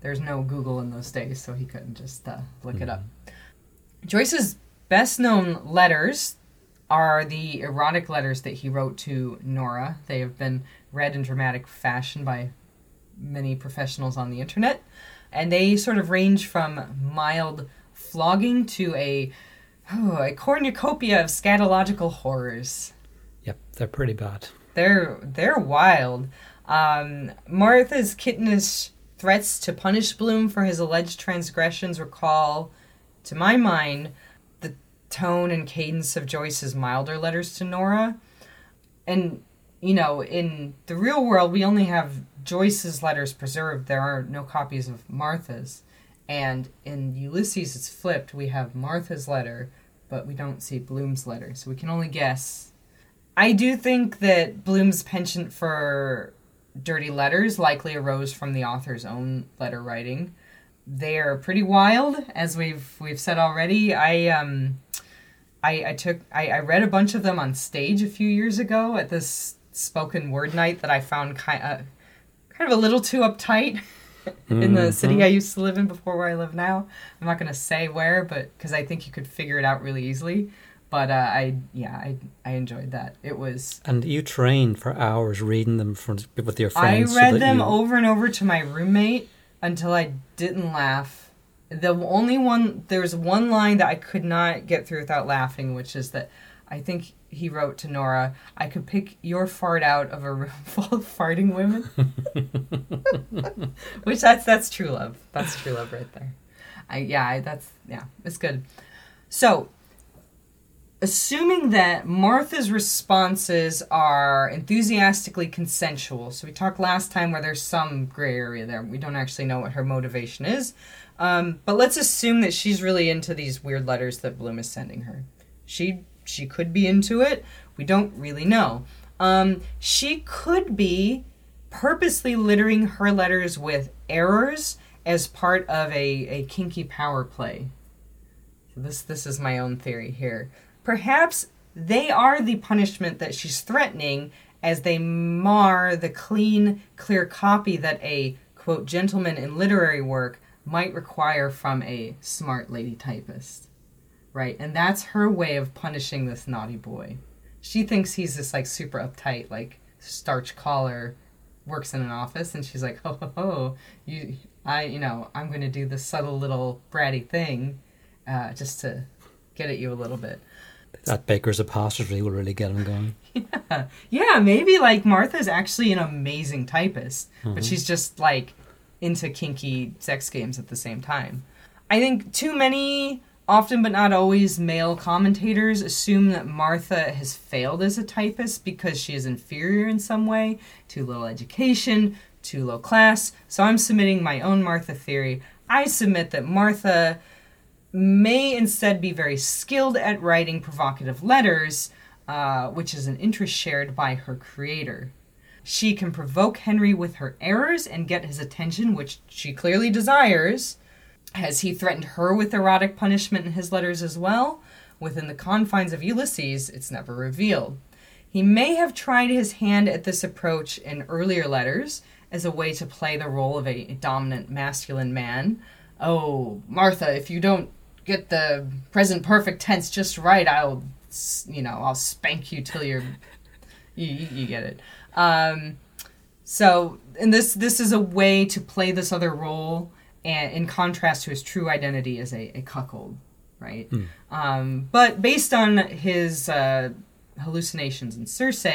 There's no Google in those days, so he couldn't just uh, look it up. Joyce's best known letters are the erotic letters that he wrote to Nora. They have been read in dramatic fashion by many professionals on the internet. And they sort of range from mild flogging to a, oh, a cornucopia of scatological horrors. Yep, they're pretty bad. They're they're wild. Um, Martha's kittenish threats to punish Bloom for his alleged transgressions recall, to my mind, tone and cadence of Joyce's milder letters to Nora. And you know, in the real world, we only have Joyce's letters preserved. There are no copies of Martha's. And in Ulysses, it's flipped. We have Martha's letter, but we don't see Bloom's letter. So we can only guess I do think that Bloom's penchant for dirty letters likely arose from the author's own letter writing. They are pretty wild, as we've we've said already. I um, I, I took I, I read a bunch of them on stage a few years ago at this spoken word night that I found kind of kind of a little too uptight in the city I used to live in before where I live now. I'm not gonna say where, but because I think you could figure it out really easily. But uh, I yeah I I enjoyed that. It was And you trained for hours reading them for, with your friends. I read that them you- over and over to my roommate until I didn't laugh. The only one there's one line that I could not get through without laughing, which is that I think he wrote to Nora, "I could pick your fart out of a room full of farting women," which that's that's true love. That's true love right there. I yeah, I, that's yeah, it's good. So assuming that Martha's responses are enthusiastically consensual. So we talked last time where there's some gray area there. We don't actually know what her motivation is. Um, but let's assume that she's really into these weird letters that Bloom is sending her. She she could be into it. We don't really know. Um, she could be purposely littering her letters with errors as part of a, a kinky power play. This this is my own theory here. Perhaps they are the punishment that she's threatening as they mar the clean, clear copy that a quote gentleman in literary work might require from a smart lady typist. Right? And that's her way of punishing this naughty boy. She thinks he's this like super uptight, like starch collar works in an office and she's like, "Oh, ho, ho, you I, you know, I'm going to do this subtle little bratty thing uh, just to get at you a little bit." That baker's apostrophe will really get him going. Yeah. Yeah, maybe like Martha's actually an amazing typist, but she's just like into kinky sex games at the same time. I think too many, often but not always, male commentators assume that Martha has failed as a typist because she is inferior in some way, too little education, too low class. So I'm submitting my own Martha theory. I submit that Martha may instead be very skilled at writing provocative letters, uh, which is an interest shared by her creator. She can provoke Henry with her errors and get his attention, which she clearly desires. Has he threatened her with erotic punishment in his letters as well? Within the confines of Ulysses, it's never revealed. He may have tried his hand at this approach in earlier letters as a way to play the role of a dominant masculine man. Oh, Martha, if you don't get the present perfect tense just right, I'll, you know, I'll spank you till you're, you, you, you get it. Um, so, and this this is a way to play this other role, and in contrast to his true identity as a, a cuckold, right? Um, but based on his uh, hallucinations in Circe,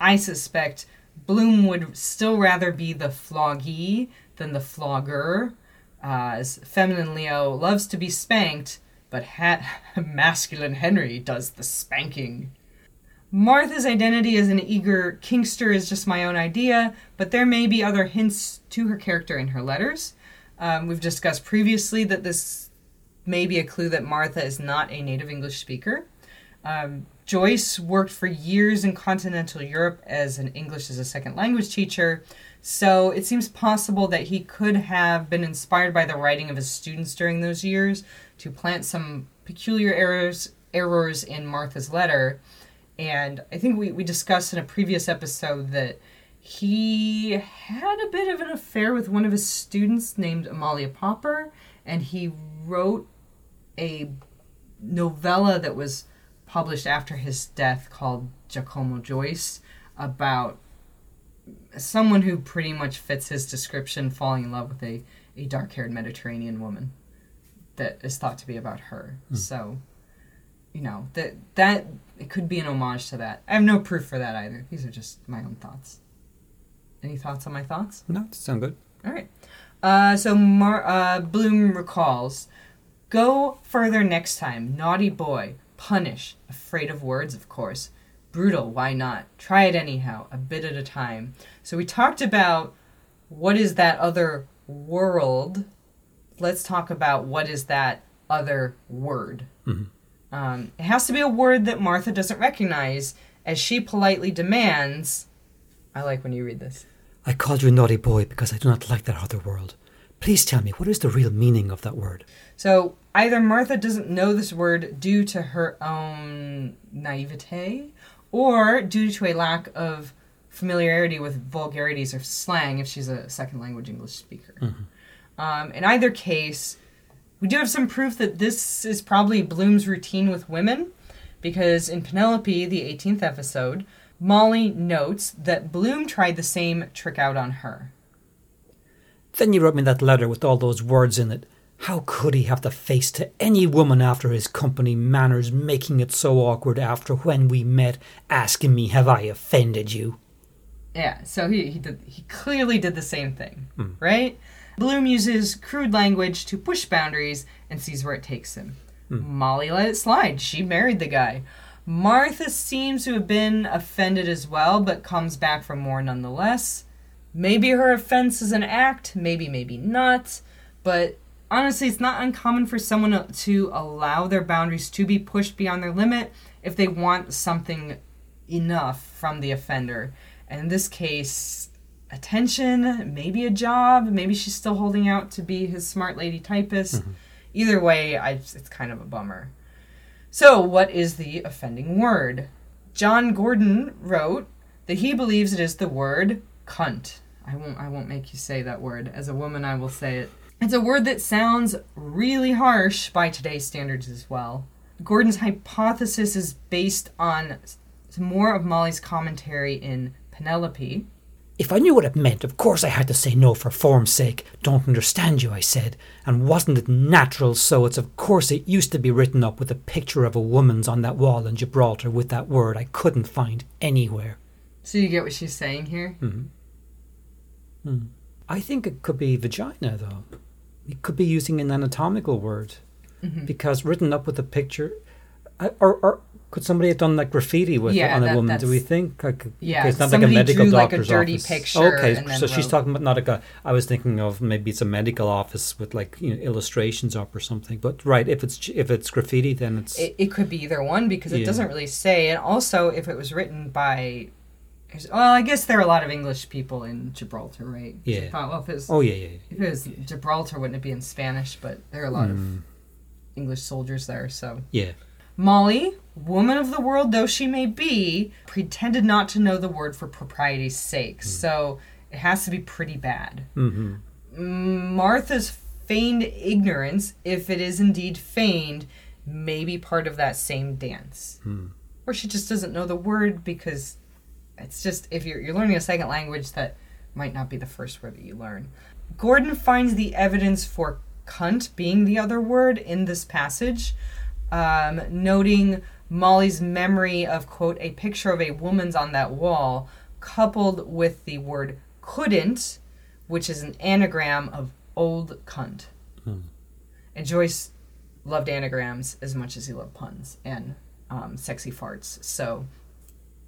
I suspect Bloom would still rather be the floggee than the flogger, uh, as feminine Leo loves to be spanked, but ha- masculine Henry does the spanking. Martha's identity as an eager kinkster is just my own idea, but there may be other hints to her character in her letters. Um, we've discussed previously that this may be a clue that Martha is not a native English speaker. Um, Joyce worked for years in continental Europe as an English as a second language teacher, so it seems possible that he could have been inspired by the writing of his students during those years to plant some peculiar errors errors in Martha's letter. And I think we, we discussed in a previous episode that he had a bit of an affair with one of his students named Amalia Popper, and he wrote a novella that was published after his death called Giacomo Joyce about someone who pretty much fits his description falling in love with a, a dark haired Mediterranean woman that is thought to be about her. Hmm. So, you know, that that it could be an homage to that. I have no proof for that either. These are just my own thoughts. Any thoughts on my thoughts? No, it sound good. All right. Uh, so Mar- uh, Bloom recalls Go further next time. Naughty boy. Punish. Afraid of words, of course. Brutal. Why not? Try it anyhow. A bit at a time. So we talked about what is that other world. Let's talk about what is that other word. Um, it has to be a word that Martha doesn't recognize, as she politely demands. I like when you read this. I called you a naughty boy because I do not like that other world. Please tell me, what is the real meaning of that word? So either Martha doesn't know this word due to her own naivete or due to a lack of familiarity with vulgarities or slang if she's a second language English speaker. Um, in either case, we do have some proof that this is probably Bloom's routine with women because in Penelope, the 18th episode, Molly notes that Bloom tried the same trick out on her. Then you wrote me that letter with all those words in it. How could he have the face to any woman after his company manners, making it so awkward after when we met, asking me, Have I offended you? Yeah, so he he, did, he clearly did the same thing, hmm. right? Bloom uses crude language to push boundaries and sees where it takes him. Hmm. Molly let it slide. She married the guy. Martha seems to have been offended as well, but comes back for more nonetheless. Maybe her offense is an act, maybe, maybe not. But honestly, it's not uncommon for someone to allow their boundaries to be pushed beyond their limit if they want something enough from the offender. And in this case, attention, maybe a job, maybe she's still holding out to be his smart lady typist. Mm-hmm. Either way, I, it's kind of a bummer. So, what is the offending word? John Gordon wrote that he believes it is the word cunt. I won't I won't make you say that word. As a woman, I will say it. It's a word that sounds really harsh by today's standards as well. Gordon's hypothesis is based on more of Molly's commentary in Penelope. If I knew what it meant, of course I had to say no for form's sake. Don't understand you, I said. And wasn't it natural so? It's of course it used to be written up with a picture of a woman's on that wall in Gibraltar with that word I couldn't find anywhere. So you get what she's saying here? Hmm. I think it could be vagina, though. It could be using an anatomical word Mm-hmm. because written up with a picture, uh, or, or could somebody have done like graffiti with Yeah, on a that- woman? Do we think? Like, Yeah, okay, it's not like a medical drew, like, a doctor's dirty office. picture Okay, and then so she's wrote- talking about not like a. I was thinking of maybe it's a medical office with like you know illustrations up or something. But right, if it's if it's graffiti, then it's It, it could be either one because it Yeah. doesn't really say. And also, if it was written by. Well, I guess there are a lot of English people in Gibraltar, right? Yeah. well, if it was, oh yeah yeah. yeah. if it was Gibraltar, wouldn't it be in Spanish? But there are a lot of Mm, English soldiers there, so. yeah. Molly, woman of the world though she may be, pretended not to know the word for propriety's sake. So it has to be pretty bad. hmm Martha's feigned ignorance, if it is indeed feigned, may be part of that same dance. Hmm. Or she just doesn't know the word because it's just, if you're, you're learning a second language, that might not be the first word that you learn. Gordon finds the evidence for cunt being the other word in this passage, um, noting Molly's memory of, quote, a picture of a woman's on that wall, coupled with the word couldn't, which is an anagram of old cunt. Hmm. And Joyce loved anagrams as much as he loved puns and um, sexy farts. So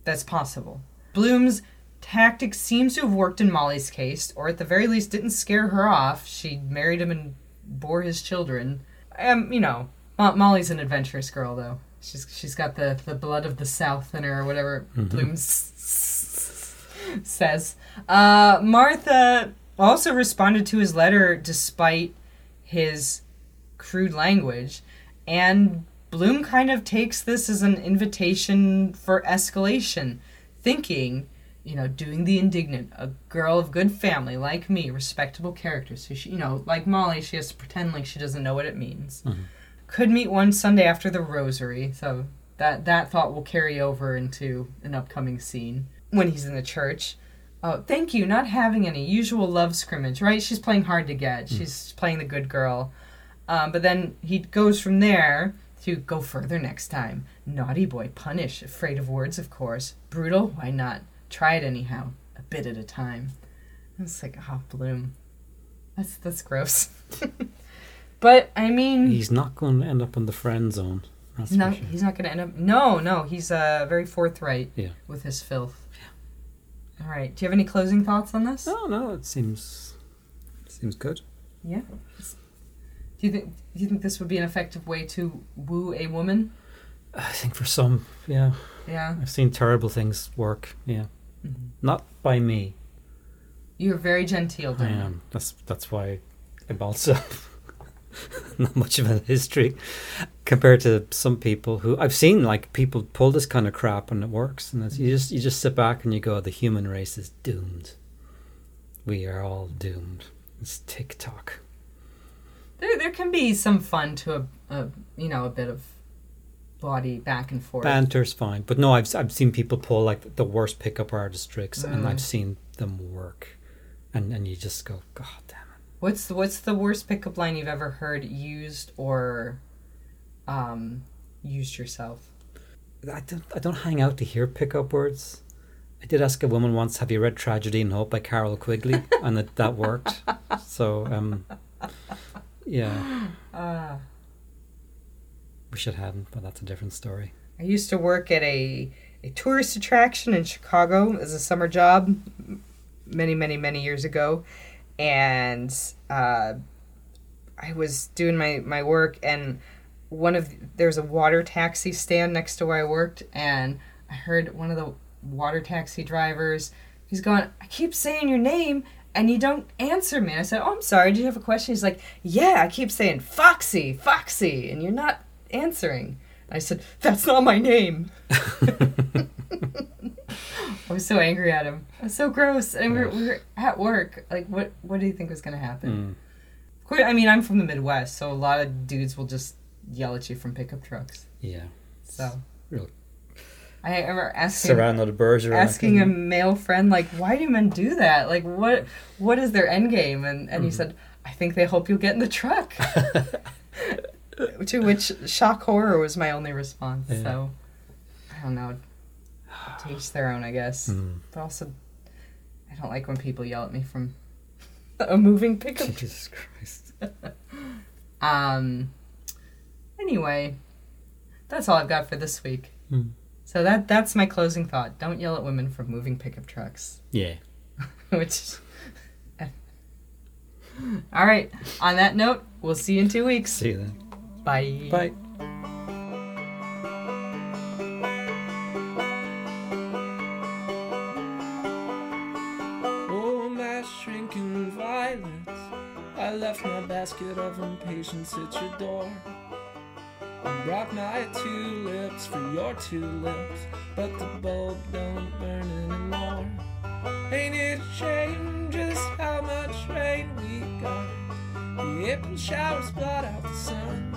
that's possible. Bloom's tactic seems to have worked in Molly's case, or at the very least didn't scare her off. She married him and bore his children. Um, you know, Mo- Molly's an adventurous girl, though. She's she's got the, the blood of the South in her, or whatever Bloom s- says. Uh, Martha also responded to his letter despite his crude language, and Bloom kind of takes this as an invitation for escalation, thinking, you know, doing the indignant, a girl of good family like me, respectable character, so she, you know, like Molly, she has to pretend like she doesn't know what it means. Could meet one Sunday after the rosary, so that that thought will carry over into an upcoming scene when he's in the church. Oh, thank you. Not having any usual love scrimmage, right? She's playing hard to get. She's playing the good girl. Um, but then he goes from there to go further next time. Naughty boy, punish. Afraid of words, of course. Brutal, why not? Try it anyhow, a bit at a time. It's like, oh, Bloom. That's that's gross. but I mean, He's not going to end up in the friend zone. That's he's not sure. he's not going to end up. No, no, he's uh, very forthright Yeah. with his filth. All right. Do you have any closing thoughts on this? No, no, it seems seems good. Yeah. Do you think do you think this would be an effective way to woo a woman? I think for some, yeah, Yeah. I've seen terrible things work. Yeah, Mm-hmm. not by me. You're very genteel, I am. That's that's why I'm also not much of a history compared to some people who I've seen. Like people pull this kind of crap and it works, and it's, you just you just sit back and you go, the human race is doomed. We are all doomed. It's TikTok. There, there can be some fun to a, a you know a bit of body back and forth. Banter's fine, but no, I've I've seen people pull like the worst pickup artist tricks, and Mm. I've seen them work, and and you just go, God damn. What's the, what's the worst pickup line you've ever heard used or um, used yourself? I don't I don't hang out to hear pickup words. I did ask a woman once, "Have you read Tragedy and Hope by Carroll Quigley?" and that that worked. So um, yeah, Uh, wish it hadn't, but that's a different story. I used to work at a, a tourist attraction in Chicago as a summer job many, many, many years ago. And uh, I was doing my, my work, and one of there was a water taxi stand next to where I worked, and I heard one of the water taxi drivers. He's going, I keep saying your name, and you don't answer me. And I said, Oh, I'm sorry. Do you have a question? He's like, Yeah, I keep saying Foxy, Foxy, and you're not answering. I said, That's not my name. I was so angry at him. It was so gross. And we were, we were at work. Like, what What do you think was going to happen? Mm. Of course, I mean, I'm from the Midwest, so a lot of dudes will just yell at you from pickup trucks. Yeah, So, real I remember asking Cyrano de Bergerac. asking a male friend like, "Why do men do that? Like, what what is their end game?" And and he Mm-hmm. said, "I think they hope you'll get in the truck." to which shock horror was my only response. Yeah. So I don't know. Taste their own, I guess. Mm. But also, I don't like when people yell at me from a moving pickup Jesus Christ. Um. Anyway, that's all I've got for this week. Hmm. So that that's my closing thought. Don't yell at women from moving pickup trucks. Yeah. Which. all right. On that note, we'll see you in two weeks. See you then. Bye. Bye. Basket of impatience at your door. I brought my tulips for your tulips, but the bulb don't burn anymore. Ain't it a shame just how much rain we got? The April showers blot out the sun.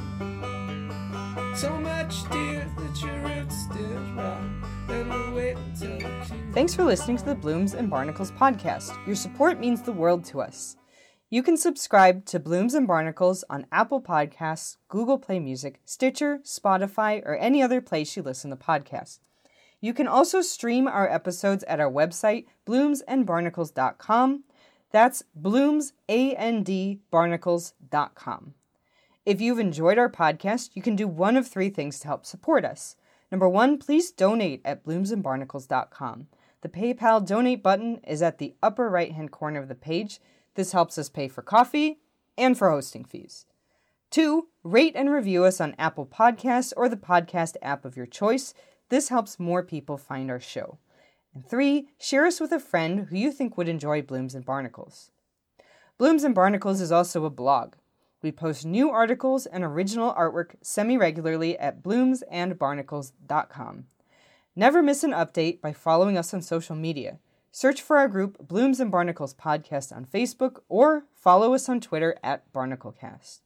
So much, dear, that your roots still rot. Thanks for listening to the Blooms and Barnacles podcast. Your support means the world to us. You can subscribe to Blooms and Barnacles on Apple Podcasts, Google Play Music, Stitcher, Spotify, or any other place you listen to podcasts. You can also stream our episodes at our website, bloomsandbarnacles.com. That's bloomsandbarnacles.com. If you've enjoyed our podcast, you can do one of three things to help support us. Number one, please donate at bloomsandbarnacles.com. The PayPal donate button is at the upper right hand corner of the page. This helps us pay for coffee and for hosting fees. Two, rate and review us on Apple Podcasts or the podcast app of your choice. This helps more people find our show. And three, share us with a friend who you think would enjoy Blooms and Barnacles. Blooms and Barnacles is also a blog. We post new articles and original artwork semi regularly at bloomsandbarnacles.com. Never miss an update by following us on social media. Search for our group Blooms and Barnacles Podcast on Facebook or follow us on Twitter at BarnacleCast.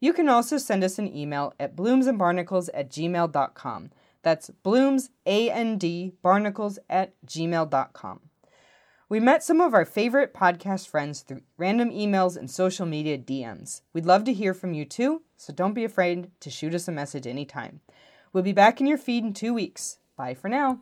You can also send us an email at bloomsandbarnacles at gmail.com. That's blooms, A-N-D, barnacles at gmail.com. We met some of our favorite podcast friends through random emails and social media DMs. We'd love to hear from you too, so don't be afraid to shoot us a message anytime. We'll be back in your feed in two weeks. Bye for now.